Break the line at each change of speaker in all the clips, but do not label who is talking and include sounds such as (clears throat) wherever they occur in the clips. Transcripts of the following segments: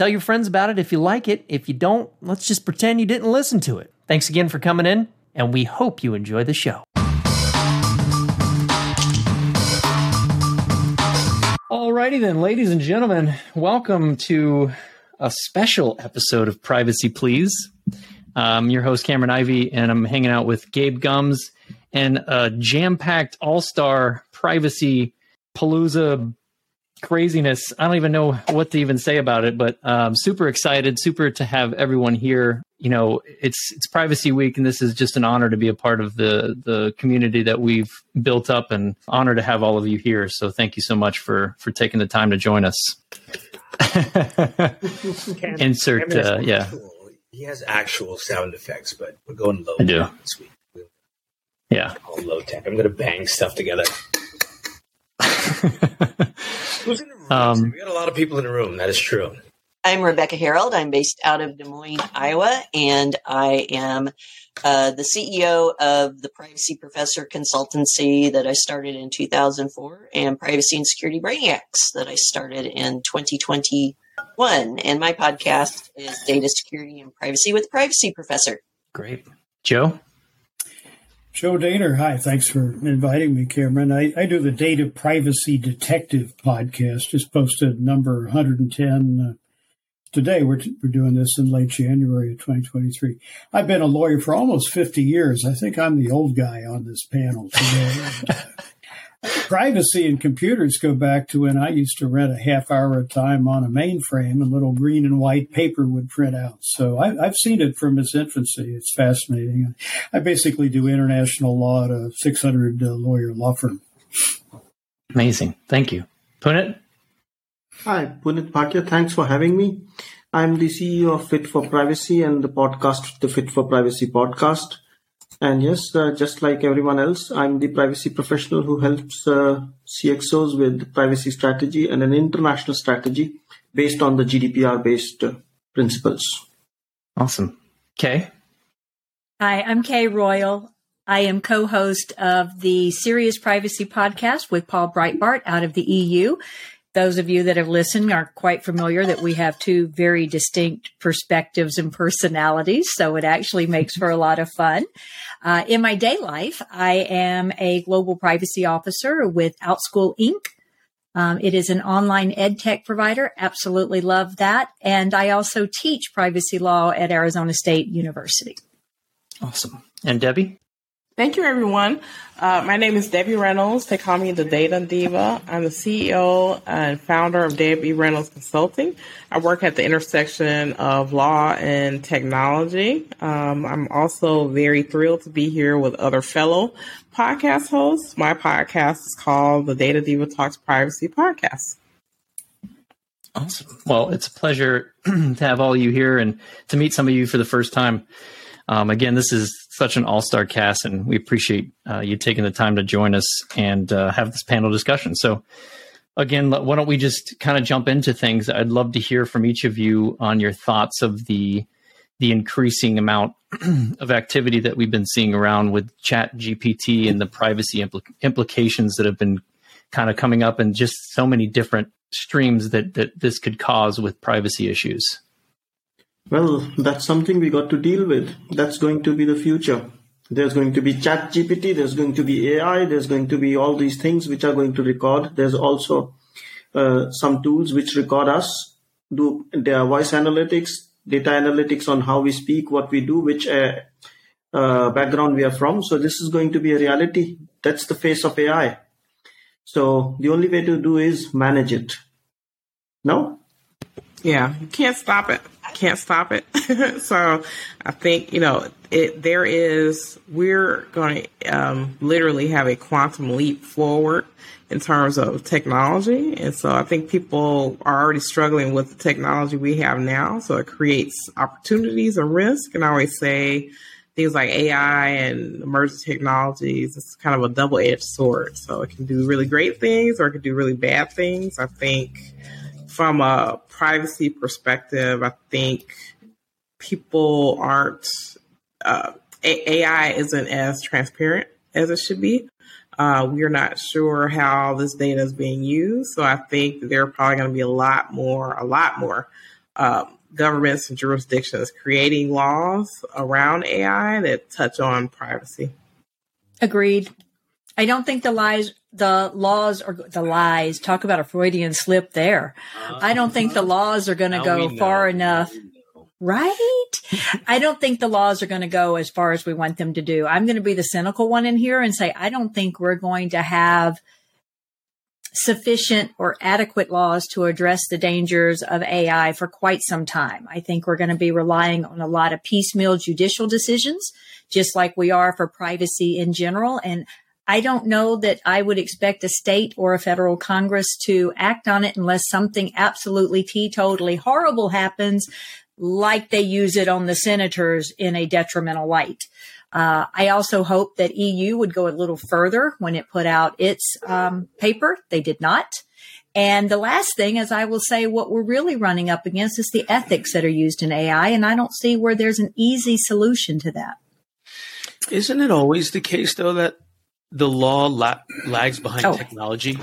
Tell your friends about it if you like it. If you don't, let's just pretend you didn't listen to it. Thanks again for coming in, and we hope you enjoy the show. Alrighty then, ladies and gentlemen, welcome to a special episode of Privacy Please. I'm your host, Cameron Ivey, and I'm hanging out with Gabe Gumbs and a jam packed all star privacy palooza craziness. I don't even know what to even say about it, but um, super excited, super to have everyone here. You know, it's it's Privacy Week, and this is just an honor to be a part of the the community that we've built up, and honor to have all of you here. So thank you so much for for taking the time to join us. (laughs) Insert, uh, yeah.
He has actual sound effects, but we're going low
I do.
this week. We're
Yeah.
all low tech. I'm going to bang stuff together. (laughs) Who's in the room?
Um,
we got a lot of people in the room. That is true.
I'm Rebecca Herold. I'm based out of Des Moines, Iowa, and I am uh, the CEO of the Privacy Professor Consultancy that I started in 2004 and Privacy and Security Brainiacs that I started in 2021. And my podcast is Data Security and Privacy with Privacy Professor.
Great. Joe?
Joe Dehner, hi. Thanks for inviting me, Cameron. I, I do the Data Privacy Detective podcast, just posted number 110 uh, today. We're, we're doing this in late January of 2023. I've been a lawyer for almost 50 years. I think I'm the old guy on this panel today. (laughs) Privacy and computers go back to when I used to rent a half hour at a time on a mainframe and little green and white paper would print out. So I, I've seen it from its infancy. It's fascinating. I basically do international law at a 600 uh, lawyer law firm.
Amazing. Thank you. Punit?
Hi, Punit Bhatia. Thanks for having me. I'm the CEO of Fit for Privacy and the podcast, the Fit for Privacy podcast. And yes, uh, just like everyone else, I'm the privacy professional who helps uh, CXOs with privacy strategy and an international strategy based on the GDPR based uh, principles.
Awesome. Kay?
Hi, I'm Kay Royal. I am co-host of the Serious Privacy podcast with Paul Breitbarth out of the EU. Those of you that have listened are quite familiar that we have two very distinct perspectives and personalities, so it actually makes for a lot of fun. Uh, in my day life, I am a global privacy officer with OutSchool Inc. Um, it is an online ed tech provider. Absolutely love that. And I also teach privacy law at Arizona State University.
Awesome. And Debbie?
Thank you, everyone. Uh, my name is Debbie Reynolds. They call me the Data Diva. I'm the CEO and founder of Debbie Reynolds Consulting. I work at the intersection of law and technology. Um, I'm also very thrilled to be here with other fellow podcast hosts. My podcast is called the Data Diva Talks Privacy Podcast.
Awesome. Well, it's a pleasure (clears throat) to have all you here and to meet some of you for the first time. Um, again, this is such an all star cast, and we appreciate uh, you taking the time to join us and uh, have this panel discussion. So, again, why don't we just kind of jump into things? I'd love to hear from each of you on your thoughts of the the increasing amount (clears throat) of activity that we've been seeing around with Chat GPT and the privacy impl- implications that have been kind of coming up, and just so many different streams that that this could cause with privacy issues.
Well, that's something we got to deal with. That's going to be the future. There's going to be chat GPT, there's going to be AI, there's going to be all these things which are going to record. There's also uh, some tools which record us, do their voice analytics, data analytics on how we speak, what we do, which uh, uh, background we are from. So this is going to be a reality. That's the face of AI. So the only way to do is manage it. No?
Yeah, you can't stop it. Can't stop it. (laughs) so I think, you know, it, there is, we're going to um, literally have a quantum leap forward in terms of technology. And so I think people are already struggling with the technology we have now. So it creates opportunities and risk. And I always say things like AI and emerging technologies, it's kind of a double edged sword. So it can do really great things or it can do really bad things. I think from a privacy perspective, I think people aren't, uh, AI isn't as transparent as it should be. Uh, we are not sure how this data is being used. So I think there are probably going to be a lot more, a lot more um, governments and jurisdictions creating laws around AI that touch on privacy.
Agreed. I don't think the lies, the laws or the lies talk about a Freudian slip there. Uh, I don't think the laws are going to go far enough Right? I don't think the laws are going to go as far as we want them to do. I'm going to be the cynical one in here and say, I don't think we're going to have sufficient or adequate laws to address the dangers of AI for quite some time. I think we're going to be relying on a lot of piecemeal judicial decisions, just like we are for privacy in general. And I don't know that I would expect a state or a federal Congress to act on it unless something absolutely teetotally horrible happens like they use it on the senators in a detrimental light. Uh, I also hope that EU would go a little further when it put out its um, paper. They did not. And the last thing is I will say what we're really running up against is the ethics that are used in AI. And I don't see where there's an easy solution to that.
Isn't it always the case though that the law la- lags behind oh. technology,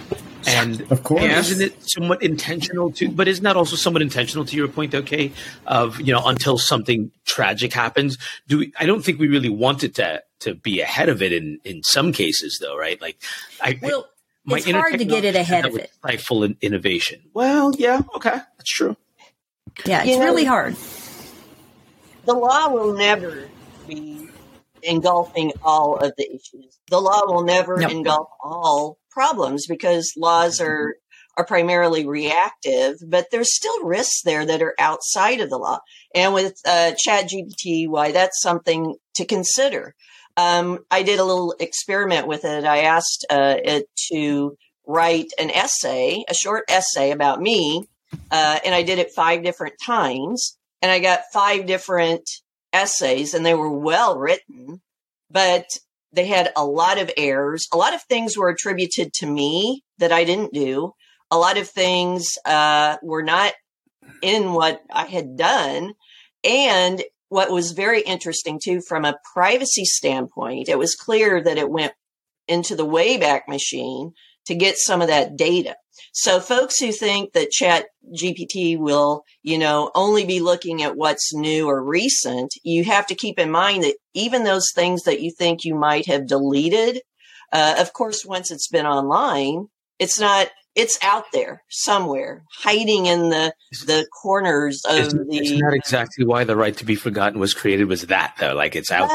and
of course,
isn't it somewhat intentional to? But isn't that also somewhat intentional to your point, okay? Of you know, until something tragic happens, do we, I don't think we really want it to to be ahead of it in in some cases, though, right? Like, I
well, I, it's hard to get it ahead of it.
Stifle in innovation. Well, yeah, okay, that's true.
Yeah, it's you really know, hard.
The law will never be engulfing all of the issues. The law will never engulf all problems because laws are are primarily reactive, but there's still risks there that are outside of the law. And with uh, Chat GPT, why that's something to consider. Um, I did a little experiment with it. I asked uh, it to write an essay, a short essay about me, uh, and I did it five different times, and I got five different essays and they were well written, but they had a lot of errors. A lot of things were attributed to me that I didn't do. A lot of things uh, were not in what I had done. And what was very interesting too, from a privacy standpoint, it was clear that it went into the Wayback Machine to get some of that data. So folks who think that chat GPT will, you know, only be looking at what's new or recent, you have to keep in mind that even those things that you think you might have deleted, uh, of course, once it's been online, it's not, it's out there somewhere, hiding in the, the corners of
isn't,
the.
Isn't that exactly why the right to be forgotten was created was that though? Like it's out.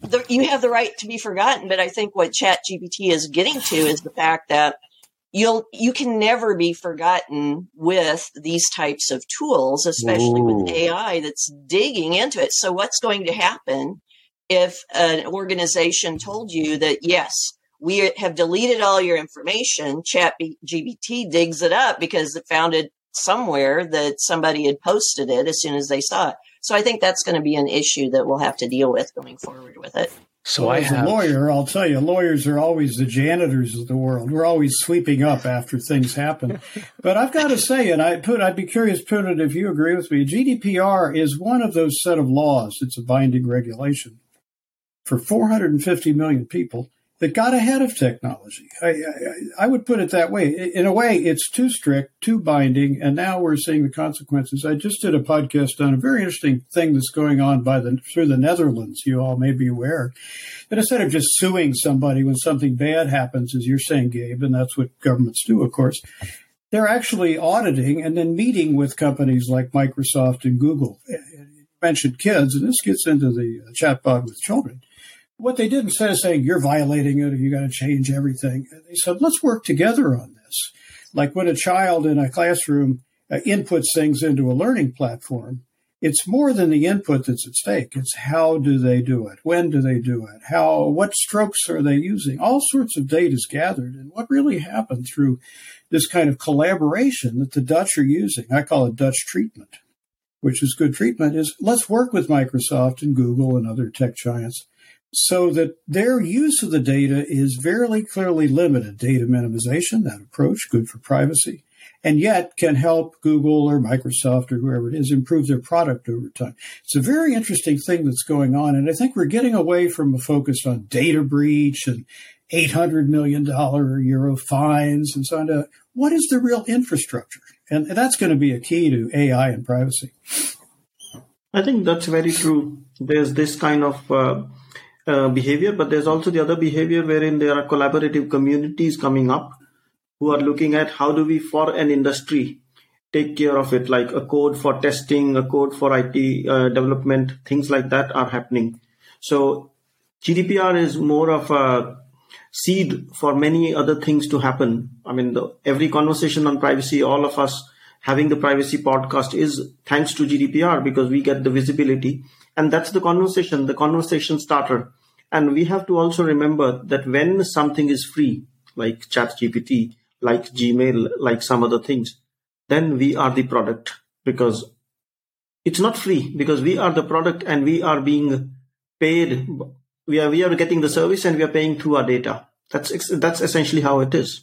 The, you have the right to be forgotten, but I think what Chat GPT is getting to is the fact that you'll you can never be forgotten with these types of tools especially Ooh. with ai that's digging into it. So what's going to happen if an organization told you that yes we have deleted all your information chat gpt digs it up because it found it somewhere that somebody had posted it as soon as they saw it. So i think that's going to be an issue that we'll have to deal with going forward with it
so well, I as have, a lawyer, I'll tell you, lawyers are always the janitors of the world. We're always sweeping up after things happen. (laughs) but I've got to say, and I put, I'd be curious, Punit, if you agree with me, GDPR is one of those set of laws. It's a binding regulation for 450 million people that got ahead of technology. I, I, I, would put it that way. In a way, it's too strict, too binding, and now we're seeing the consequences. I just did a podcast on a very interesting thing that's going on by the through the Netherlands. You all may be aware that instead of just suing somebody when something bad happens, as you're saying, Gabe, and that's what governments do, of course. They're actually auditing and then meeting with companies like Microsoft and Google. You mentioned kids, and this gets into the uh, chatbot with children what they did instead of saying you're violating it or you got to change everything, they said let's work together on this. Like when a child in a classroom uh, inputs things into a learning platform, it's more than the input that's at stake. It's how do they do it? When do they do it? How, what strokes are they using? All sorts of data is gathered. And what really happened through this kind of collaboration that the Dutch are using, I call it Dutch treatment, which is good treatment, is let's work with Microsoft and Google and other tech giants so that their use of the data is very clearly limited. Data minimization, that approach, good for privacy and yet can help Google or Microsoft or whoever it is improve their product over time. It's a very interesting thing that's going on. And I think we're getting away from a focus on data breach and $800 million euro fines and so on. To what is the real infrastructure? And that's going to be a key to AI and privacy.
I think that's very true. There's this kind of uh, uh, behavior, but there's also the other behavior wherein there are collaborative communities coming up who are looking at how do we for an industry take care of it like a code for testing a code for it uh, development things like that are happening. So gdpr is more of a seed for many other things to happen. I mean the, every conversation on privacy all of us having the privacy podcast is thanks to gdpr because we get the visibility and that's the conversation the conversation starter and we have to also remember that when something is free like chat gpt like Gmail, like some other things, then we are the product because it's not free because we are the product and we are being paid. We are, we are getting the service and we are paying through our data. That's, that's essentially how it is.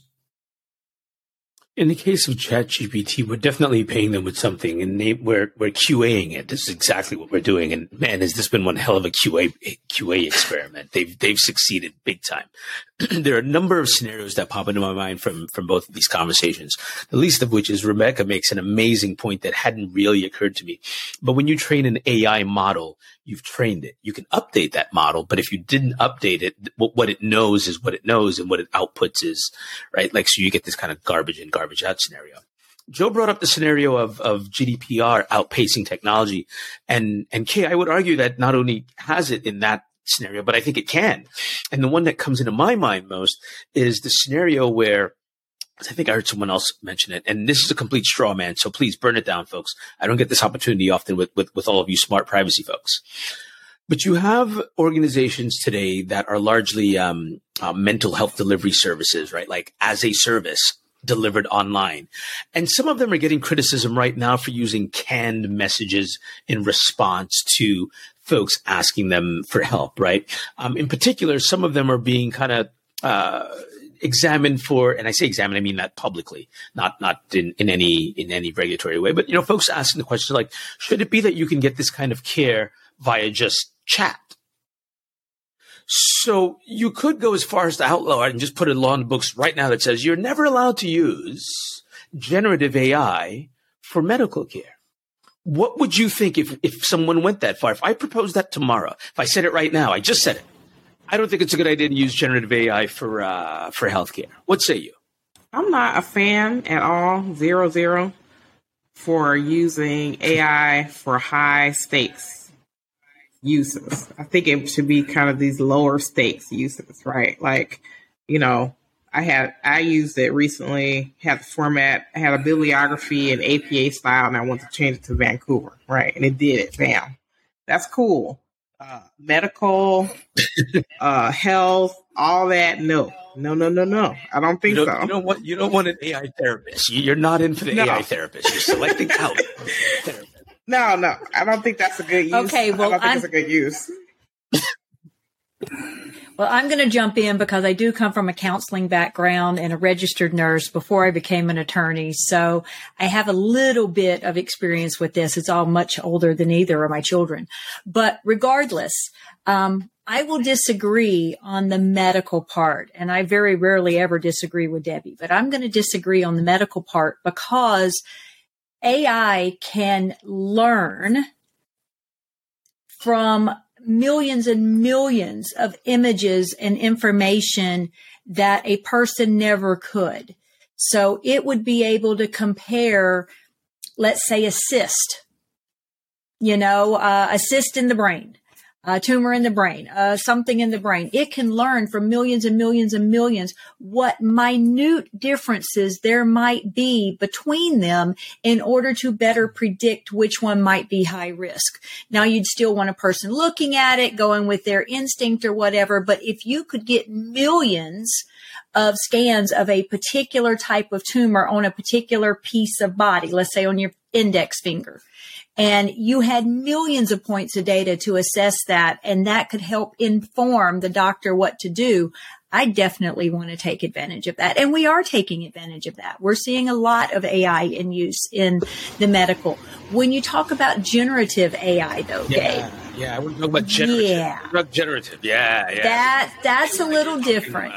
In the case of ChatGPT, we're definitely paying them with something, and they, we're we're QAing it. This is exactly what we're doing. And man, has this been one hell of a QA QA experiment? They've they've succeeded big time. (clears throat) there are a number of scenarios that pop into my mind from from both of these conversations. The least of which is Rebecca makes an amazing point that hadn't really occurred to me. But when you train an AI model, you've trained it. You can update that model, but if you didn't update it, what, what it knows is what it knows, and what it outputs is right. Like so, you get this kind of garbage in, garbage out scenario. Joe brought up the scenario of, of GDPR outpacing technology. And, and Kay, I would argue that not only has it in that scenario, but I think it can. And the one that comes into my mind most is the scenario where I think I heard someone else mention it, and this is a complete straw man. So please burn it down, folks. I don't get this opportunity often with, with, with all of you smart privacy folks. But you have organizations today that are largely um, uh, mental health delivery services, right? Like as a service delivered online. And some of them are getting criticism right now for using canned messages in response to folks asking them for help, right? Um, in particular, some of them are being kind of uh, examined for, and I say examined, I mean that publicly, not not in, in any in any regulatory way, but you know, folks asking the question like, should it be that you can get this kind of care via just chat? So you could go as far as to outlaw it and just put a law in the books right now that says you're never allowed to use generative AI for medical care. What would you think if, if someone went that far? If I proposed that tomorrow, if I said it right now, I just said it. I don't think it's a good idea to use generative AI for uh, for healthcare. What say you?
I'm not a fan at all, zero zero, for using AI for high stakes uses. I think it should be kind of these lower stakes uses, right? Like, you know, I had I used it recently, had the format, I had a bibliography and APA style, and I wanted to change it to Vancouver, right? And it did it. Bam. That's cool. Uh, medical, (laughs) uh, health, all that. No, no, no, no, no. I don't think
you
don't, so.
You don't want you don't want an AI therapist. You're not in for the no. AI therapist. You're selecting out. (laughs)
No, no, I don't think that's a good use.
Okay, well,
I don't think I'm, it's a good use. (laughs)
Well, I'm going to jump in because I do come from a counseling background and a registered nurse before I became an attorney. So I have a little bit of experience with this. It's all much older than either of my children. But regardless, um, I will disagree on the medical part. And I very rarely ever disagree with Debbie, but I'm going to disagree on the medical part because AI can learn from millions and millions of images and information that a person never could. So it would be able to compare, let's say, a cyst, you know, uh, a cyst in the brain. A tumor in the brain, uh, something in the brain. It can learn from millions and millions and millions what minute differences there might be between them in order to better predict which one might be high risk. Now you'd still want a person looking at it, going with their instinct or whatever. But if you could get millions of scans of a particular type of tumor on a particular piece of body, let's say on your index finger, and you had millions of points of data to assess that, and that could help inform the doctor what to do. I definitely want to take advantage of that. And we are taking advantage of that. We're seeing a lot of AI in use in the medical. When you talk about generative AI though,
yeah,
Gabe.
Yeah, we're talking about generative.
Yeah.
Drug generative. Yeah, yeah.
That that's a little different.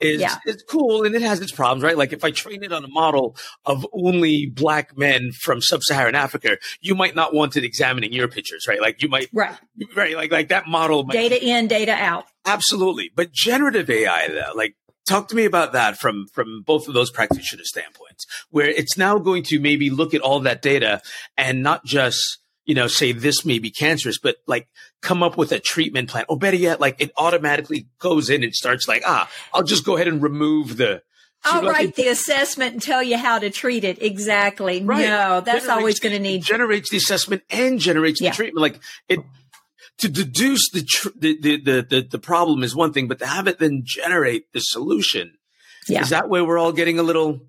Is
Yeah.
it's cool and it has its problems, right? Like if I train it on a model of only black men from sub-Saharan Africa, you might not want it examining your pictures, right? Like you might,
Right.
right? Like like that model might
Data in, data out.
Absolutely. But generative AI, though, like, talk to me about that from, from both of those practitioner standpoints, where it's now going to maybe look at all that data and not just, you know, say this may be cancerous, but like come up with a treatment plan. Or better yet, like it automatically goes in and starts like, ah, I'll just go ahead and remove the.
I'll write
it
the assessment and tell you how to treat it. Exactly.
Right.
No, that's
generates
always going to need
generates the assessment and generates
Yeah.
the treatment. Like it to deduce the, tr- the, the the the the problem is one thing, but to have it then generate the solution
Yeah.
is that where we're all getting a little.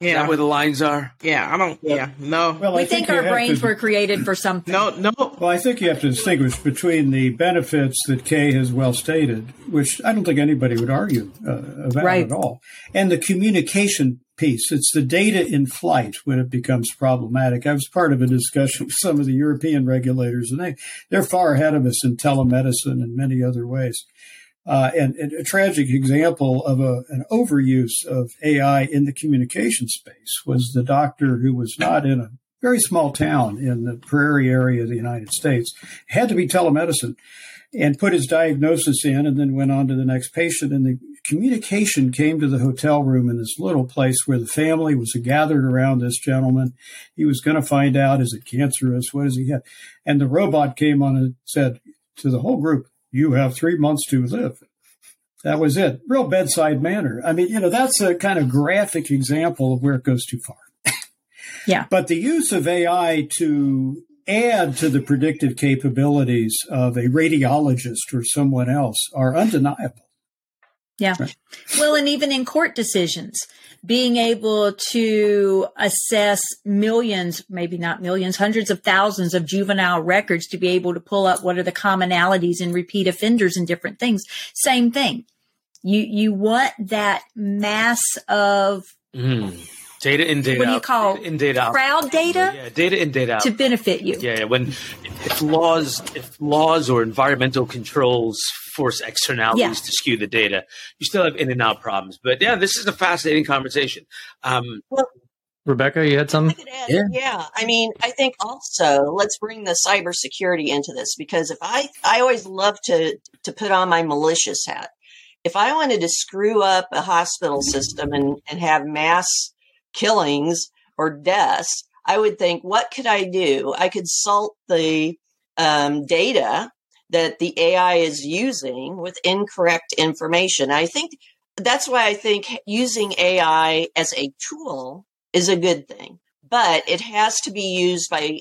Is
Yeah.
that where the lines are?
Yeah. I don't. Yeah. No.
Well,
we
I
think,
you
our brains
to-
were created for something.
No. No.
Well, I think you have to distinguish between the benefits that Kay has well stated, which I don't think anybody would argue uh, about
Right.
at all, and the communication piece. It's the data in flight when it becomes problematic. I was part of a discussion (laughs) with some of the European regulators, and they they're far ahead of us in telemedicine and many other ways. Uh, and, and a tragic example of a, an overuse of AI in the communication space was the doctor who was not in a very small town in the prairie area of the United States, had to be telemedicine, and put his diagnosis in and then went on to the next patient. And the communication came to the hotel room in this little place where the family was gathered around this gentleman. He was going to find out, is it cancerous? What does he have? And the robot came on and said to the whole group, you have three months to live. That was it. Real bedside manner. I mean, you know, that's a kind of graphic example of where it goes too far. (laughs)
Yeah.
But the use of AI to add to the predictive capabilities of a radiologist or someone else are undeniable.
Yeah. Well, and even in court decisions, being able to assess millions, maybe not millions, hundreds of thousands of juvenile records to be able to pull up what are the commonalities and repeat offenders and different things. Same thing. You, you want that mass of mm-hmm.
Data in, data
What do you call
Data in, data
crowd data
Yeah, data in, data
to benefit you.
Yeah, yeah. When if laws, if laws or environmental controls force externalities
Yeah.
to skew the data, you still have in and out problems. But yeah, this is a fascinating conversation. Um,
Rebecca, you had
I
some?
could add,
Yeah.
yeah. I mean, I think also let's bring the cybersecurity into this because if I, I always love to to put on my malicious hat. If I wanted to screw up a hospital system and, and have mass killings or deaths, I would think, what could I do? I could salt the um, data that the AI is using with incorrect information. I think that's why I think using AI as a tool is a good thing, but it has to be used by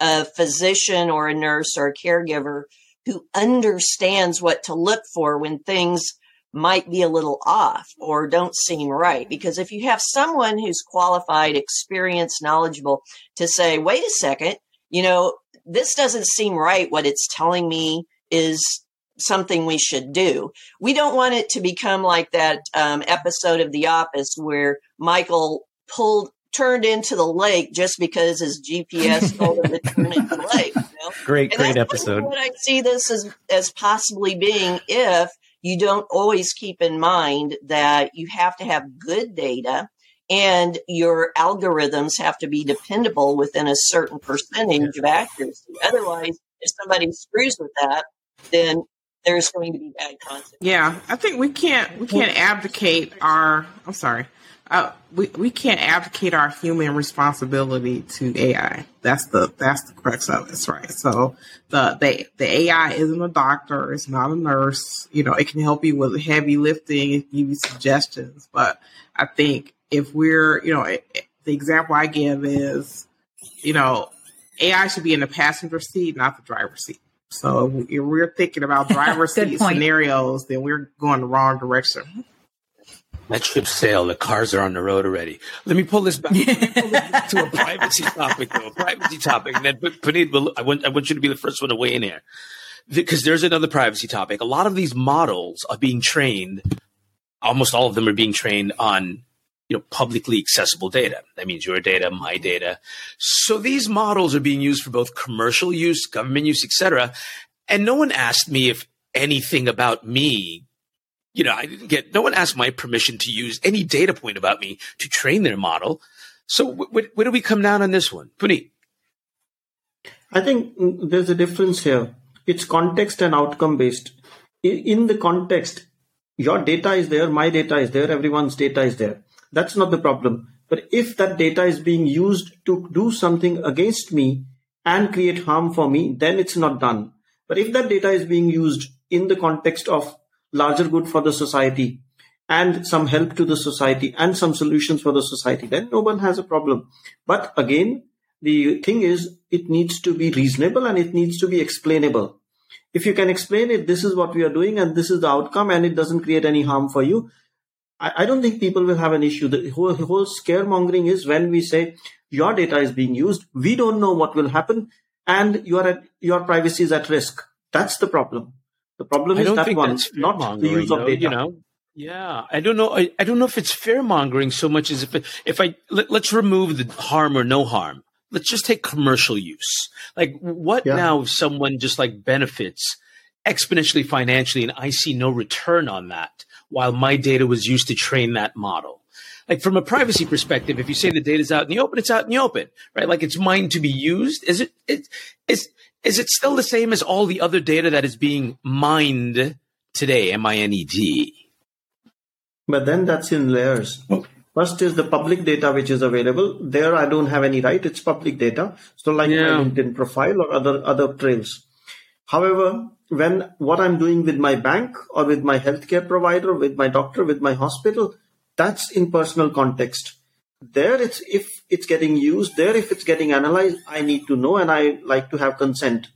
a physician or a nurse or a caregiver who understands what to look for when things might be a little off or don't seem right. Because if you have someone who's qualified, experienced, knowledgeable to say, wait a second, you know, this doesn't seem right. What it's telling me is something we should do. We don't want it to become like that um, episode of The Office where Michael pulled turned into the lake just because his GPS (laughs) told him to turn into the lake. You know?
Great,
And
great episode.
What I see this as as possibly being if you don't always keep in mind that you have to have good data and your algorithms have to be dependable within a certain percentage of accuracy. Otherwise, if somebody screws with that, then there's going to be bad consequences.
Yeah, I think we can't we can't abdicate our. I'm sorry. uh, we we can't abdicate our human responsibility to AI. That's the that's the crux of it, right? So the the the AI isn't a doctor, it's not a nurse. You know, it can help you with heavy lifting, give you suggestions. But I think if we're, you know, eh, eh, the example I give is, you know, AI should be in the passenger seat, not the driver's seat. So if we're thinking about (laughs) driver's seat point. scenarios, then we're going the wrong direction.
That ship sailed. The cars are on the road already. Let me pull this back, pull this back to a (laughs) privacy topic, though. A privacy topic. And then, Punit, I want, I want you to be the first one to weigh in here. Because there's another privacy topic. A lot of these models are being trained, almost all of them are being trained on you know publicly accessible data that means your data my data so these models are being used for both commercial use government use etc and no one asked me if anything about me you know, I didn't get, no one asked my permission to use any data point about me to train their model. So wh- where do we come down on this one? Punit?
I think there's a difference here. It's context and outcome based. In the context, your data is there, my data is there, everyone's data is there. That's not the problem. But if that data is being used to do something against me and create harm for me, then it's not done. But if that data is being used in the context of larger good for the society and some help to the society and some solutions for the society, then no one has a problem. But again, the thing is, it needs to be reasonable and it needs to be explainable. If you can explain it, this is what we are doing and this is the outcome and it doesn't create any harm for you, I, I don't think people will have an issue. The whole, whole scaremongering is when we say your data is being used, we don't know what will happen and your, your privacy is at risk. That's the problem. The problem is that one, not the use of data.
You know, yeah, I don't know. I, I don't know if it's fear mongering so much as if it, if I let, us remove the harm or no harm. Let's just take commercial use. Like, what yeah. now if someone just like benefits exponentially financially, and I see no return on that, while my data was used to train that model? Like from a privacy perspective, if you say the data's out in the open, it's out in the open, right? Like it's mine to be used. Is it? It is is it still the same as all the other data that is being mined today? M I N E D.
But then that's in layers. Oh. First is the public data which is available. There I don't have any right. It's public data. So like yeah. my LinkedIn profile or other other trails. However, when what I'm doing with my bank or with my healthcare provider, with my doctor, with my hospital, that's in personal context. There it's if it's getting used there if it's getting analyzed i need to know and i like to have consent.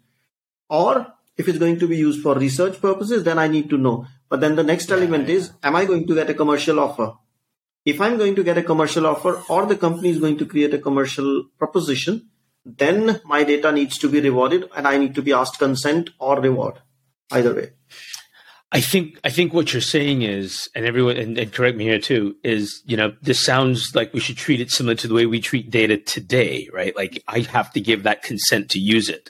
Or if it's going to be used for research purposes then i need to know. But then the next element is am i going to get a commercial offer? If i'm going to get a commercial offer or the company is going to create a commercial proposition then my data needs to be rewarded and i need to be asked consent or reward either way
I think I think what you're saying is, and everyone, and, and, correct me here too, is you know this sounds like we should treat it similar to the way we treat data today, right? Like I have to give that consent to use it.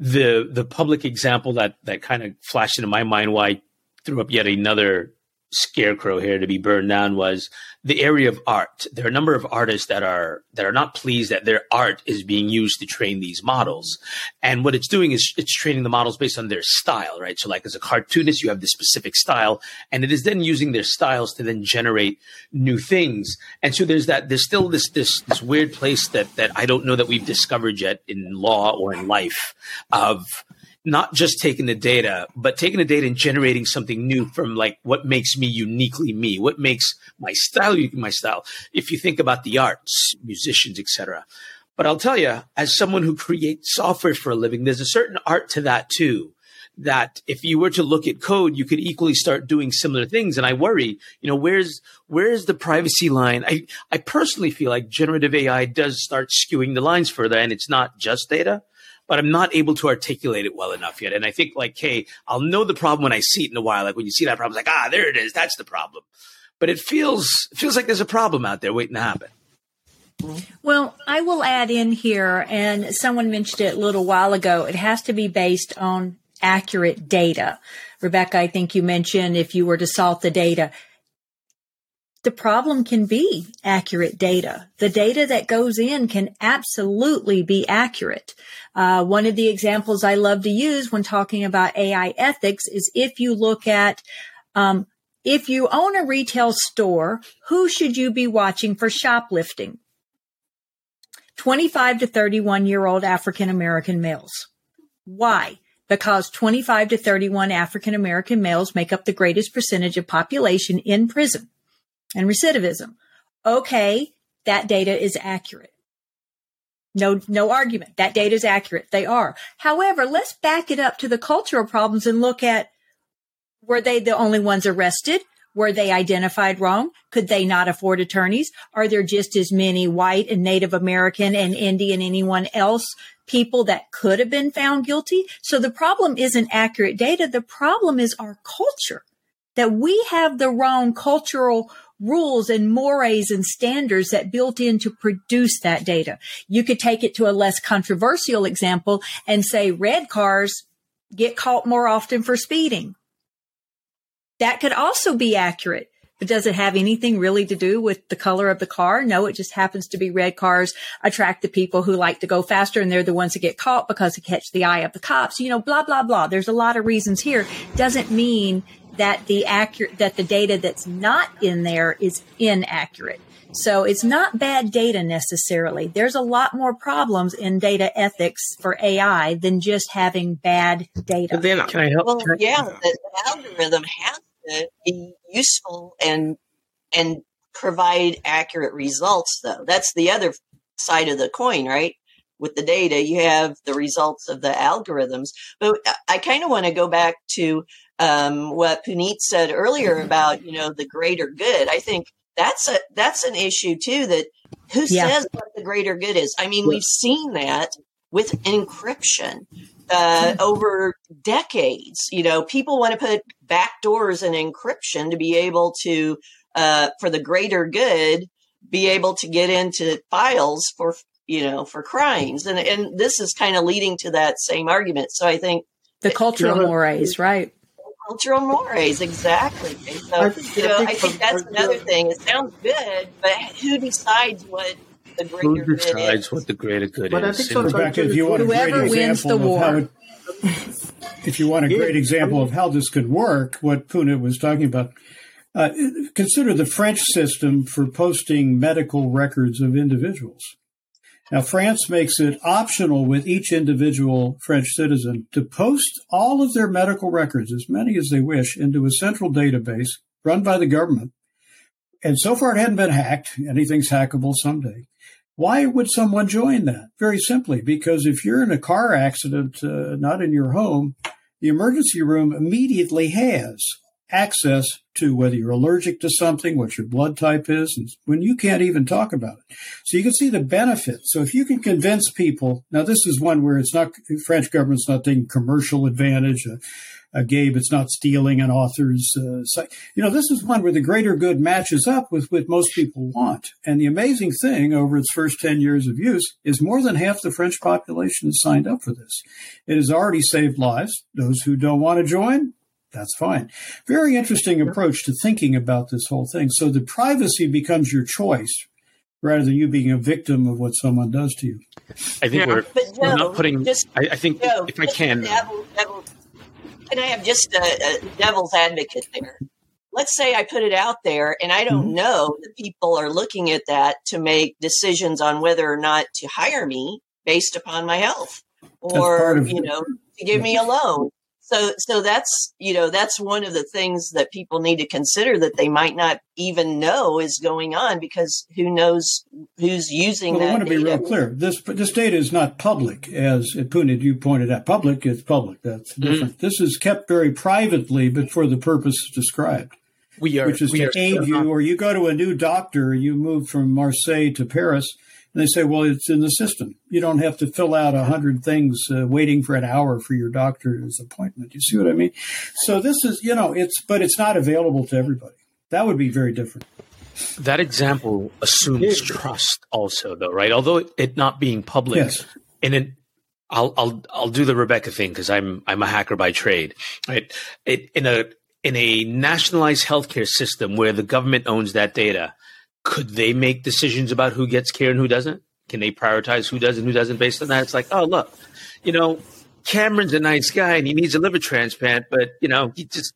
The the public example that that kind of flashed into my mind, why I threw up yet another scarecrow here to be burned down was the area of art. There are a number of artists that are that are not pleased that their art is being used to train these models. And what it's doing is it's training the models based on their style, right? So like as a cartoonist, you have this specific style, and it is then using their styles to then generate new things. And so there's that there's still this this this weird place that that I don't know that we've discovered yet in law or in life of not just taking the data, but taking the data and generating something new from like what makes me uniquely me, what makes my style my style. If you think about the arts, musicians, etc. But I'll tell you, as someone who creates software for a living, there's a certain art to that too. That if you were to look at code, you could equally start doing similar things. And I worry, you know, where's where's the privacy line? I I personally feel like generative AI does start skewing the lines further, and it's not just data but I'm not able to articulate it well enough yet. And I think like, hey, I'll know the problem when I see it in a while. Like when you see that problem, it's like, ah, there it is. That's the problem. But it feels it feels like there's a problem out there waiting to happen.
Well, I will add in here, and someone mentioned it a little while ago. It has to be based on accurate data. Rebecca, I think you mentioned if you were to salt the data, the problem can be accurate data. The data that goes in can absolutely be accurate. Uh, one of the examples I love to use when talking about AI ethics is if you look at um, If you own a retail store, who should you be watching for shoplifting? 25 to 31 year old African American males. Why? Because 25 to 31 African American males make up the greatest percentage of population in prison and recidivism. Okay, that data is accurate. No, no argument. That data is accurate. They are. However, let's back it up to the cultural problems and look at were they the only ones arrested? Were they identified wrong? Could they not afford attorneys? Are there just as many white and Native American and Indian anyone else people that could have been found guilty? So the problem isn't accurate data. The problem is our culture that we have the wrong cultural rules and mores and standards that built in to produce that data. You could take it to a less controversial example and say red cars get caught more often for speeding. That could also be accurate. But does it have anything really to do with the color of the car? No, it just happens to be red cars attract the people who like to go faster and they're the ones that get caught because they catch the eye of the cops. You know, blah, blah, blah. There's a lot of reasons here. Doesn't mean that the accurate that the data that's not in there is inaccurate. So it's not bad data necessarily. There's a lot more problems in data ethics for AI than just having bad data.
But then, can I help?
Well,
Can I-
yeah, the, the algorithm has to be useful and and provide accurate results, though. That's the other side of the coin, right? With the data, you have the results of the algorithms. But I- I kind of want to go back to um, what Punit said earlier about you know the greater good. I think that's a that's an issue too. That who
Yeah.
says what the greater good is? I mean, we've seen that with encryption uh, over decades. You know, people want to put backdoors in encryption to be able to, uh, for the greater good, be able to get into files for you know for crimes, and and this is kind of leading to that same argument. So I think
The cultural mores, right?
Cultural mores exactly. So
I think-
you
I
know,
think
I think
for-
that's
for-
another thing. It sounds good, but who decides what the greater
Who
good is?
Who decides what the greater good
But I
is?
think
And-
so-
Rebecca, if you want a
Whoever
great
wins the war.
it, if you want a great example of how this could work, what Puna was talking about, uh, consider the French system for posting medical records of individuals. Now, France makes it optional with each individual French citizen to post all of their medical records, as many as they wish, into a central database run by the government. And so far, it hadn't been hacked. Anything's hackable someday. Why would someone join that? Very simply, because if you're in a car accident, uh, not in your home, the emergency room immediately has access to whether you're allergic to something, what your blood type is, and when you can't even talk about it. So you can see the benefit. So if you can convince people, now this is one where it's not, French government's not taking commercial advantage. Uh, uh, Gabe, it's not stealing an author's uh, site. You know, this is one where the greater good matches up with what most people want. And the amazing thing over its first 10 years of use is more than half the French population has signed up for this. It has already saved lives. Those who don't want to join, that's fine. Very interesting approach to thinking about this whole thing. So the privacy becomes your choice rather than you being a victim of what someone does to you.
I think
Yeah.
we're,
But
we're not putting.
just-
I, I think
Joe,
if I can,
devil, devil, can I have just a, a devil's advocate there? Let's say I put it out there and I don't
Mm-hmm.
know that people are looking at that to make decisions on whether or not to hire me based upon my health or, you know, to give me a loan. So, so that's, you know, that's one of the things that people need to consider that they might not even know is going on because who knows who's using
Well, I want to be real clear. This this data is not public, as uh, Punit you pointed out. Public, it's public. That's mm-hmm. different. This is kept very privately, but for the purpose described,
we are.
which is
we
to
are
aid you. Uh-huh. Or you go to a new doctor, you move from Marseille to Paris, and they say, "Well, it's in the system. You don't have to fill out a hundred things, uh, waiting for an hour for your doctor's appointment." You see what I mean? So this is, you know, it's but it's not available to everybody. That would be very different.
That example assumes trust, also, though, right? Although it, it not being public,
Yes.
and it, I'll I'll I'll do the Rebecca thing because I'm I'm a hacker by trade, right? It, in a in a nationalized healthcare system where the government owns that data, could they make decisions about who gets care and who doesn't? Can they prioritize who does and who doesn't based on that? It's like, oh look, you know, Cameron's a nice guy and he needs a liver transplant, but you know, he just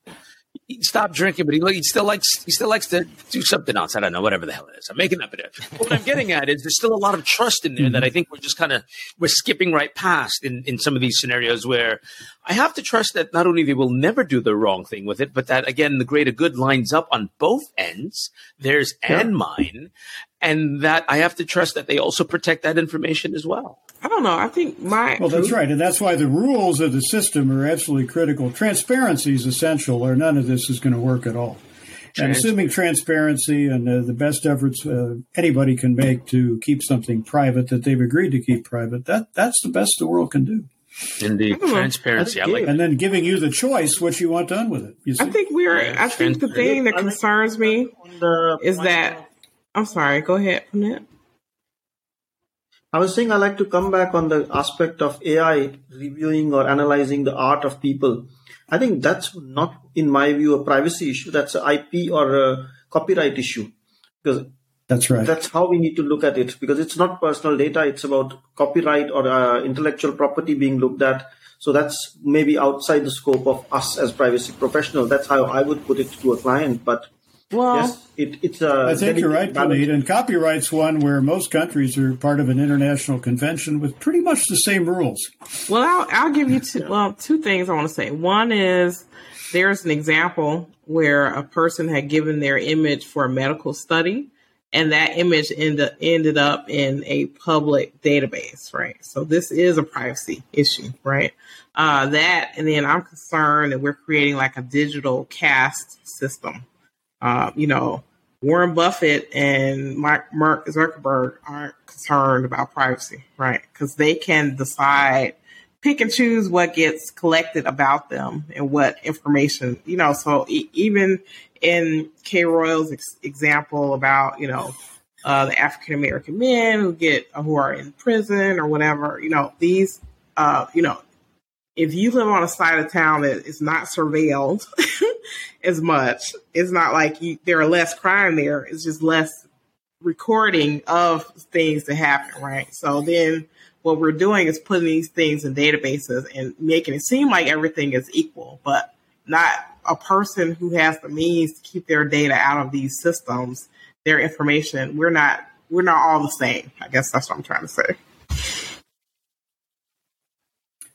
he stopped drinking, but he, he still likes he still likes to do something else. I don't know, whatever the hell it is. I'm making up it. What I'm getting at is there's still a lot of trust in there mm-hmm. that I think we're just kind of we're skipping right past in in some of these scenarios where I have to trust that not only they will never do the wrong thing with it, but that again the greater good lines up on both ends, theirs and mine, and that I have to trust that they also protect that information as well.
I don't know. I think my
Well, that's right. And that's why the rules of the system are absolutely critical. Transparency is essential, or none of this is going to work at all. And assuming transparency and uh, the best efforts uh, anybody can make to keep something private that they've agreed to keep private, that that's the best the world can do.
Indeed,
know.
transparency. I like
And then giving you the choice what you want done with it. You see?
I think we're. I think the thing that concerns me is that. I'm sorry. Go ahead, Panette.
I was saying I like to come back on the aspect of AI reviewing or analyzing the art of people. I think that's not, in my view, a privacy issue. That's an IP or a copyright issue. Because
That's right.
that's how we need to look at it. Because it's not personal data, it's about copyright or uh, intellectual property being looked at. So that's maybe outside the scope of us as privacy professional. That's how I would put it to a client. But
Well,
yes, it, it's a.
I think you're right,
balance.
Punit. And copyright's one where most countries are part of an international convention with pretty much the same rules.
Well, I'll, I'll give you two, well two things I want to say. One is there's an example where a person had given their image for a medical study, and that image ended ended up in a public database, right? So this is a privacy issue, right? Uh, that, and then I'm concerned that we're creating like a digital caste system. Uh, you know, Warren Buffett and Mark, Mark Zuckerberg aren't concerned about privacy, right? Because they can decide, pick and choose what gets collected about them and what information, you know. So e- even in K. Royal's ex- example about, you know, uh, the African American men who get who are in prison or whatever, you know, these, uh, you know, if you live on a side of town that is not surveilled (laughs) as much, it's not like you, there are less crime there. It's just less recording of things that happen, right? So then what we're doing is putting these things in databases and making it seem like everything is equal, but not a person who has the means to keep their data out of these systems, their information. We're not we're not all the same. I guess that's what I'm trying to say.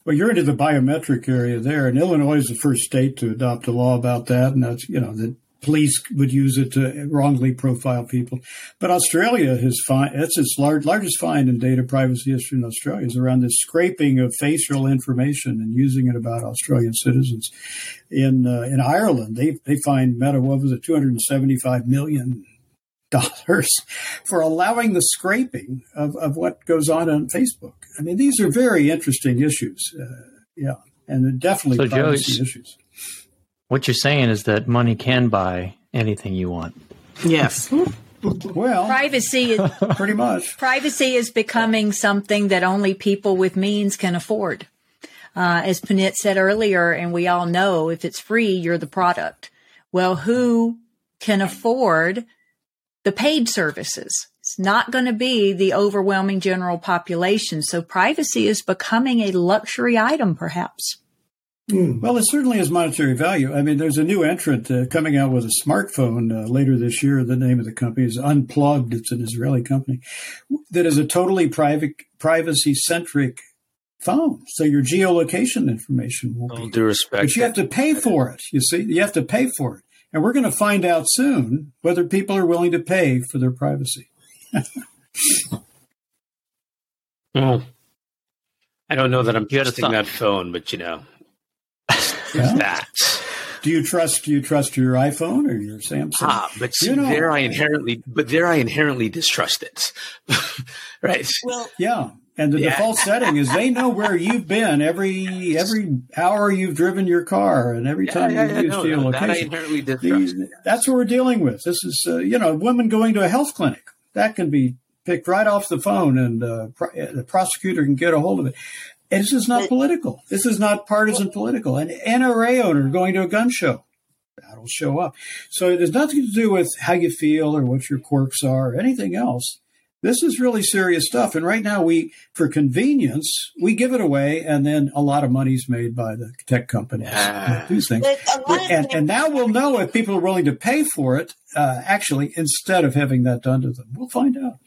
Well, you're into the biometric area there, and Illinois is the first state to adopt a law about that, and that's you know that police would use it to wrongly profile people. But Australia has fine. That's its large, largest find in data privacy history in Australia is around this scraping of facial information and using it about Australian citizens. In uh, in Ireland, they they fined Meta what was it, 275 million dollars for allowing the scraping of, of what goes on on Facebook. I mean, these are very interesting issues. Uh, yeah, and they're definitely
So,
privacy
it's-
issues.
What you're saying is that money can buy anything you want.
Yes.
Well,
Privacy is
pretty much.
privacy is becoming something that only people with means can afford. Uh, as Punit said earlier, and we all know if it's free, you're the product. Well, who can afford the paid services? It's not going to be the overwhelming general population. So privacy is becoming a luxury item, perhaps.
Well, it certainly has monetary value. I mean, there's a new entrant uh, coming out with a smartphone uh, later this year. The name of the company is Unplugged. It's an Israeli company that is a totally private, privacy centric phone. So your geolocation information will
All
be,
due respect.
but you have to pay for it. You see, you have to pay for it. And we're going to find out soon whether people are willing to pay for their privacy. (laughs)
Well, I don't know that I'm
You
trusting
thought.
that phone, but you know,
Yeah.
that.
Do you trust? Do you trust your iPhone or your Samsung?
Ah, but
You know-
there I inherently, but there I inherently distrust it. (laughs) right.
Well,
Yeah. And the
Yeah.
default (laughs) setting is they know where you've been every every hour you've driven your car and every time
yeah, yeah,
you use
no, no, that I
geolocation.
inherently distrust.
These- that's what we're dealing with. This is uh, you know a woman going to a health clinic that can be picked right off the phone, and uh, pro- the prosecutor can get a hold of it. And this is not political. This is not partisan political. An NRA owner going to a gun show that'll show up. So it has nothing to do with how you feel or what your quirks are or anything else. This is really serious stuff. And right now, we, for convenience, we give it away, and then a lot of money's made by the tech companies.
Ah.
do things. And, and now we'll know if people are willing to pay for it, uh, actually, instead of having that done to them. We'll find out.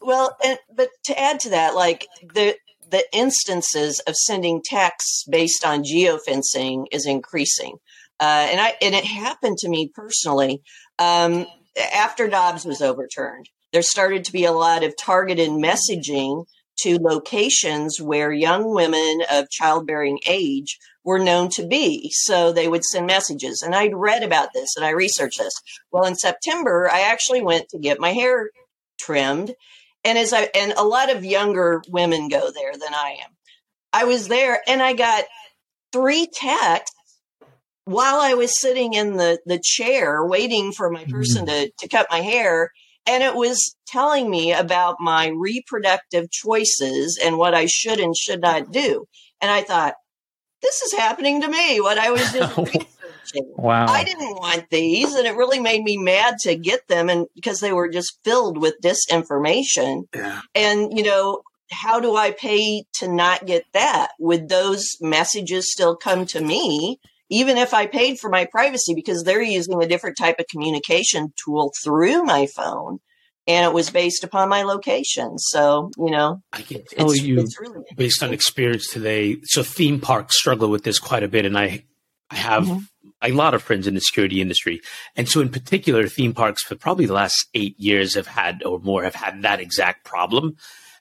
Well, and, but to add to that, like the the instances of sending texts based on geofencing is increasing, uh, and I and it happened to me personally um, after Dobbs was overturned there started to be a lot of targeted messaging to locations where young women of childbearing age were known to be. So they would send messages. And I'd read about this and I researched this. Well, in September, I actually went to get my hair trimmed. And as I, and a lot of younger women go there than I am. I was there and I got three texts while I was sitting in the, the chair waiting for my person mm-hmm. to, to cut my hair and it was telling me about my reproductive choices and what I should and should not do. And I thought, this is happening to me, what I was just (laughs) researching.
Wow.
I didn't want these, and it really made me mad to get them and because they were just filled with disinformation.
Yeah.
And, you know, how do I pay to not get that? Would those messages still come to me? Even if I paid for my privacy because they're using a different type of communication tool through my phone and it was based upon my location. So, you know,
I can tell it's, you it's really based on experience today. So theme parks struggle with this quite a bit. And I, I have mm-hmm. a lot of friends in the security industry. And so in particular, theme parks for probably the last eight years have had or more have had that exact problem.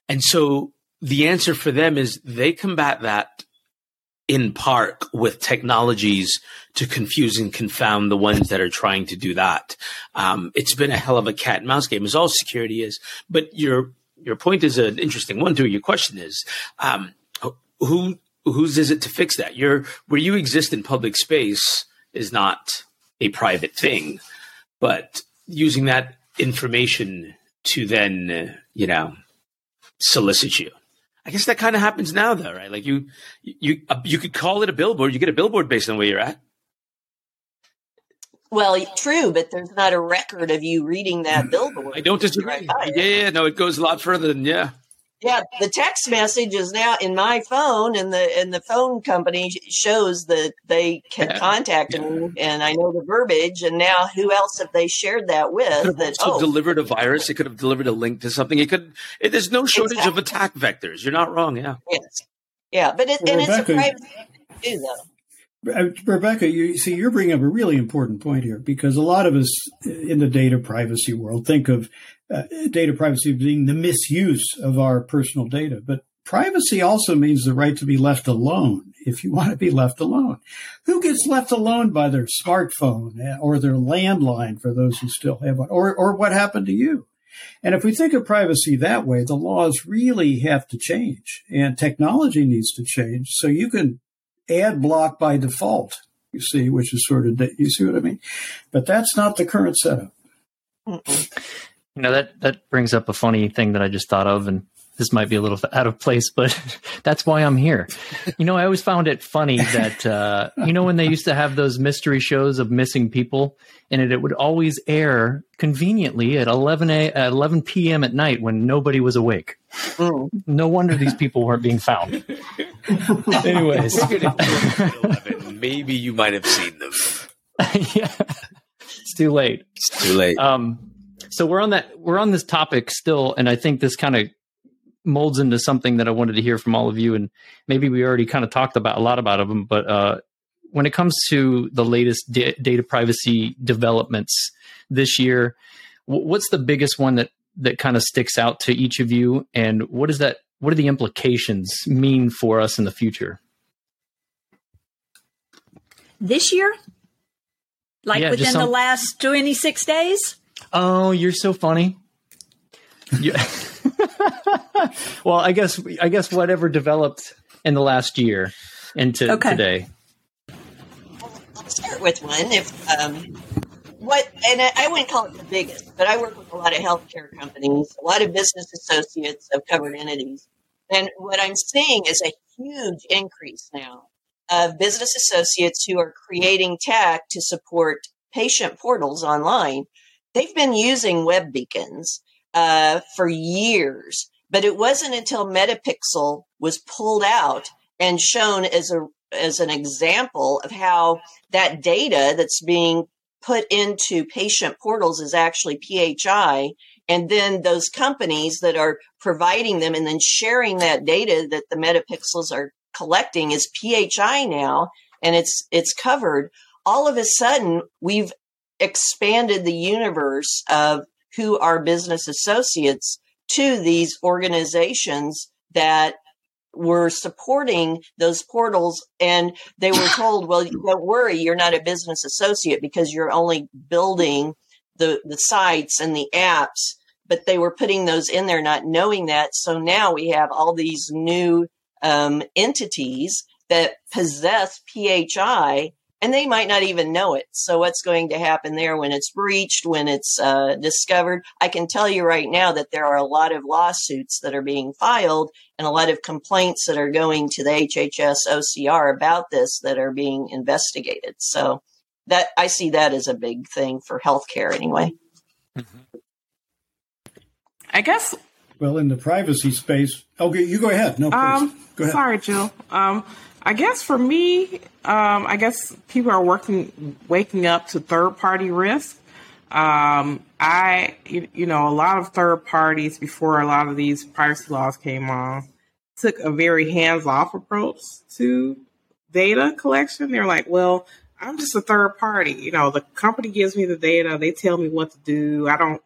And so the answer for them is they combat that in part with technologies to confuse and confound the ones that are trying to do that. Um, it's been a hell of a cat and mouse game, as all security is. But your your point is an interesting one too. Your question is, um, who whose is it to fix that? Your where you exist in public space is not a private thing, but using that information to then, uh, you know, solicit you. I guess that kind of happens now, though, right? Like you, you, you could call it a billboard. You get a billboard based on where you're at.
Well, true, but there's not a record of you reading that mm, billboard.
I don't disagree. Right yeah, yeah, no, it goes a lot further than yeah.
Yeah, the text message is now in my phone, and the and the phone company shows that they can yeah. contact yeah. me, and I know the verbiage. And now, who else have they shared that with? That
oh, delivered a virus. It could have delivered a link to something. It could. It, there's no shortage exactly. of attack vectors. You're not wrong. Yeah.
Yes. Yeah, but it, well, and Rebecca, it's a private too, though.
Uh, Rebecca, you see, you're bringing up a really important point here because a lot of us in the data privacy world think of uh, data privacy being the misuse of our personal data. But privacy also means the right to be left alone if you want to be left alone. Who gets left alone by their smartphone uh, or their landline for those who still have one? Or, or what happened to you? And if we think of privacy that way, the laws really have to change and technology needs to change. So you can ad block by default, you see, which is sort of, you see what I mean? But that's not the current setup.
Mm-mm. You know that that brings up a funny thing that I just thought of, and this might be a little (laughs) out of place, but (laughs) that's why I'm here. You know, I always found it funny that uh, you know when they used to have those mystery shows of missing people, and it, it would always air conveniently at 11 a, at 11 p.m. at night when nobody was awake. Mm. No wonder these people weren't being found. (laughs) Anyways,
maybe you might have seen them.
yeah, it's too late.
It's too late.
Um, so we're on that we're on this topic still and i think this kind of molds into something that i wanted to hear from all of you and maybe we already kind of talked about a lot about them but uh, when it comes to the latest da- data privacy developments this year w- what's the biggest one that that kind of sticks out to each of you and what is that what do the implications mean for us in the future?
This year? Like yeah, within the last 26 days
Oh, you're so funny. Yeah. (laughs) well, I guess I guess whatever developed in the last year into okay. today.
I'll start with one. If um, what, and I wouldn't call it the biggest, but I work with a lot of healthcare companies, a lot of business associates of covered entities, and what I'm seeing is a huge increase now of business associates who are creating tech to support patient portals online they've been using web beacons. uh, for years. But it wasn't until Meta Pixel was pulled out and shown as a as an example of how that data that's being put into patient portals is actually PHI. And then those companies that are providing them and then sharing that data that the Meta pixels are collecting is PHI now and it's it's covered. All of a sudden we've expanded the universe of who are business associates to these organizations that were supporting those portals. And they were (laughs) told well don't worry you're not a business associate because you're only building the the sites and the apps. But they were putting those in there not knowing that. So now we have all these new um, entities that possess phi and they might not even know it. So what's going to happen there when it's breached, when it's uh, discovered? I can tell you right now that there are a lot of lawsuits that are being filed and a lot of complaints that are going to the HHS OCR about this that are being investigated. So that I see that as a big thing for healthcare anyway.
Mm-hmm. I guess.
Well, in the privacy space, okay, you go ahead. No, please.
Um,
go ahead.
Sorry, Jill. Um, I guess for me, um, I guess people are working, waking up to third party risk. Um, I, you, know, a lot of third parties before a lot of these privacy laws came on took a very hands off approach to data collection. They're like, well, I'm just a third party. You know, the company gives me the data. They tell me what to do. I don't,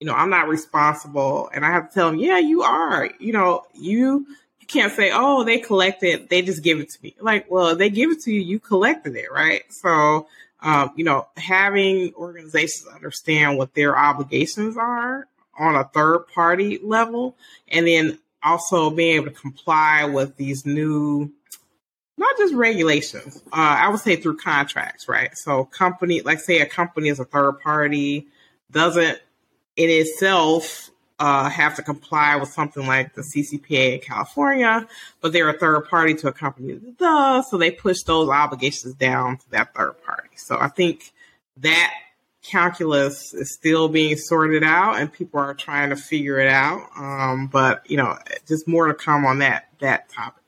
you know, I'm not responsible. And I have to tell them, yeah, you are. You know, you can't say, oh, they collected, they just give it to me. Like, well, they give it to you, you collected it, right? So, um, you know, having organizations understand what their obligations are on a third party level, and then also being able to comply with these new, not just regulations, uh, I would say through contracts, right? So, company, like say a company is a third party, doesn't in itself uh, have to comply with something like the CCPA in California, but they're a third party to a company does, so they push those obligations down to that third party. So I think that calculus is still being sorted out, and people are trying to figure it out. Um, but you know, just more to come on that that topic.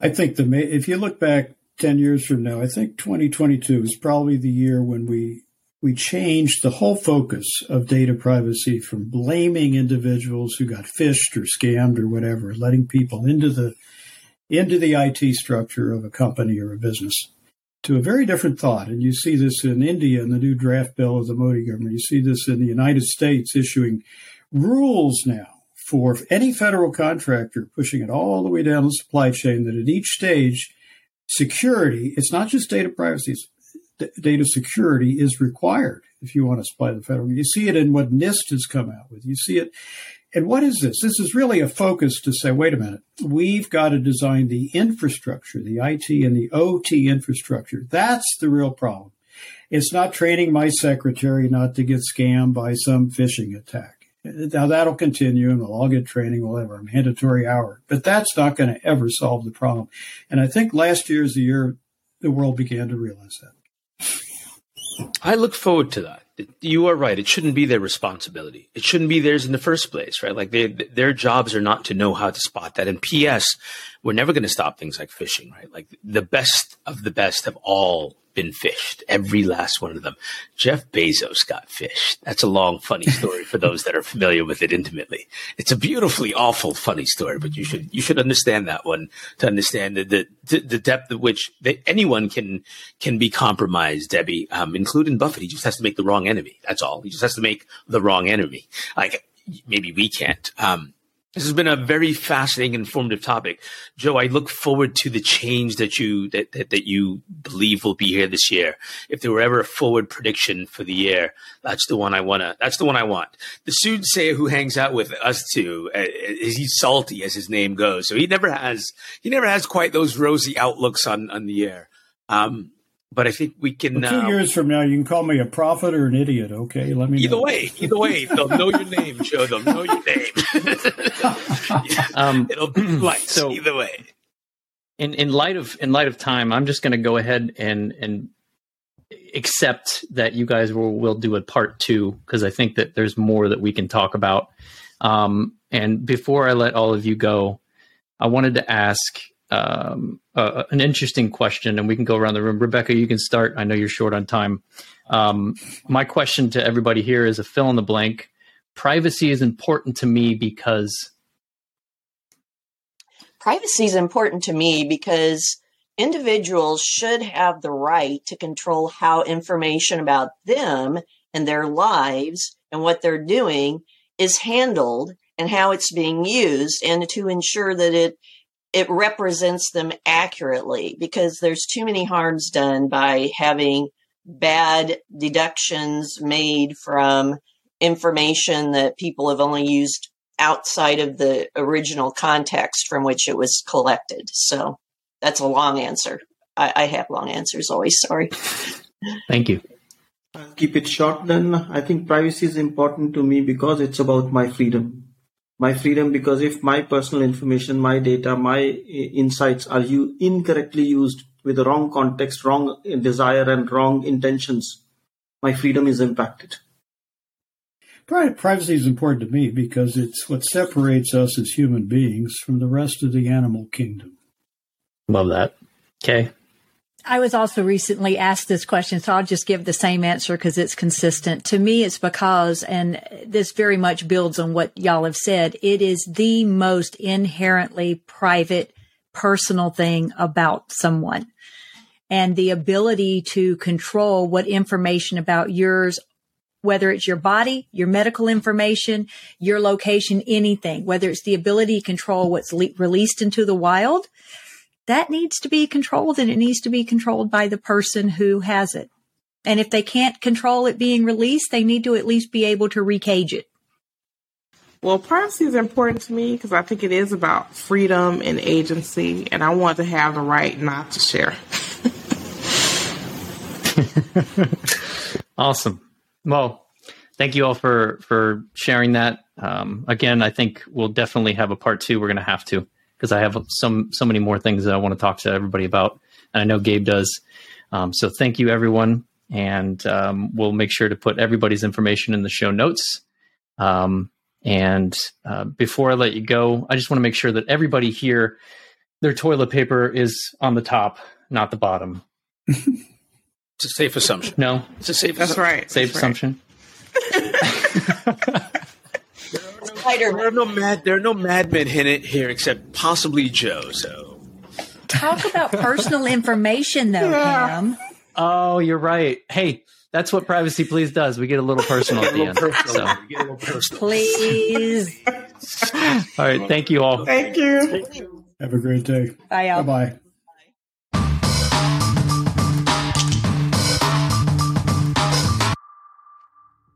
I think the if you look back ten years from now, I think 2022 is probably the year when we we changed the whole focus of data privacy from blaming individuals who got phished or scammed or whatever, letting people into the into the IT structure of a company or a business to a very different thought. And you see this in India in the new draft bill of the Modi government. You see this in the United States issuing rules now for any federal contractor, pushing it all the way down the supply chain that at each stage, security, it's not just data privacy, it's data security is required if you want to supply the federal. You see it in what NIST has come out with. You see it. And what is this? This is really a focus to say, wait a minute, we've got to design the infrastructure, the IT and the OT infrastructure. That's the real problem. It's not training my secretary not to get scammed by some phishing attack. Now that'll continue and we'll all get training, whatever, mandatory hour. But that's not going to ever solve the problem. And I think last year is the year the world began to realize that.
I look forward to that. You are right. It shouldn't be their responsibility. It shouldn't be theirs in the first place, right? Like they, their jobs are not to know how to spot that. And P.S. We're never going to stop things like phishing, right? Like the best of the best have all been phished, every last one of them. Jeff Bezos got phished. That's a long, funny story for those that are familiar with it intimately. It's a beautifully awful, funny story, but you should you should understand that one to understand the the, the depth of which they, anyone can can be compromised. Debbie, um, including Buffett, he just has to make the wrong enemy. That's all. He just has to make the wrong enemy. Like maybe we can't. Um, this has been a very fascinating, and informative topic, Joe. I look forward to the change that you that, that, that you believe will be here this year. If there were ever a forward prediction for the year, that's the one I wanna. That's the one I want. The soothsayer who hangs out with us two, uh, he's salty as his name goes, so he never has he never has quite those rosy outlooks on on the year. Um, but I think we can.
Well, two uh, years from now, you can call me a prophet or an idiot. Okay, let me.
Either
know.
way, either way, they'll know your name. Show them know your name. (laughs) yeah, um, it'll be (clears throat) like So either way,
in in light of in light of time, I'm just going to go ahead and and accept that you guys will will do a part two because I think that there's more that we can talk about. Um, and before I let all of you go, I wanted to ask um, uh, an interesting question, and we can go around the room. Rebecca, you can start. I know you're short on time. Um, my question to everybody here is a fill in the blank. Privacy is important to me because
privacy is important to me because individuals should have the right to control how information about them and their lives and what they're doing is handled and how it's being used and to ensure that it it represents them accurately because there's too many harms done by having bad deductions made from information that people have only used outside of the original context from which it was collected. So that's a long answer. I, I have long answers always. Sorry.
Thank you.
I'll keep it short then. I think privacy is important to me because it's about my freedom. My freedom because if my personal information, my data, my eh, insights are you incorrectly used with the wrong context, wrong desire, and wrong intentions, my freedom is impacted.
Privacy is important to me because it's what separates us as human beings from the rest of the animal kingdom.
Love that. Okay.
I was also recently asked this question, so I'll just give the same answer because it's consistent. To me, it's because, and this very much builds on what y'all have said, it is the most inherently private, personal thing about someone. And the ability to control what information about yours, whether it's your body, your medical information, your location, anything, whether it's the ability to control what's le- released into the wild, that needs to be controlled and it needs to be controlled by the person who has it. And if they can't control it being released, they need to at least be able to recage it.
Well, privacy is important to me because I think it is about freedom and agency, and I want to have the right not to share. (laughs)
awesome. Well, thank you all for for sharing that. Um, again, I think we'll definitely have a part two. We're going to have to because I have some so many more things that I want to talk to everybody about, and I know Gabe does. Um, so thank you, everyone, and um, we'll make sure to put everybody's information in the show notes. Um, and uh, before I let you go, I just want to make sure that everybody here, their toilet paper is on the top, not the bottom.
it's a safe assumption.
No,
it's a safe. That's right.
Safe
That's
assumption.
Right. (laughs) (laughs)
There are no mad. There are no madmen in it here except possibly Joe. So
talk about personal (laughs) information, though, yeah. Cam.
Oh, you're right. Hey, that's what Privacy Please does. We get a little personal at the end. So.
get a little personal.
Please. (laughs)
all right. Thank you all.
Thank you.
Have a great day.
Bye.
Bye.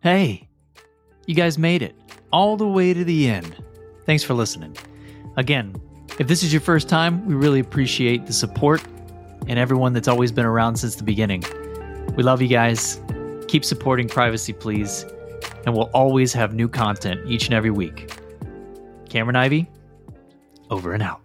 Hey, you guys made it all the way to the end. Thanks for listening. Again, if this is your first time, we really appreciate the support and everyone that's always been around since the beginning. We love you guys. Keep supporting Privacy, please. And we'll always have new content each and every week. Cameron Ivey, over and out.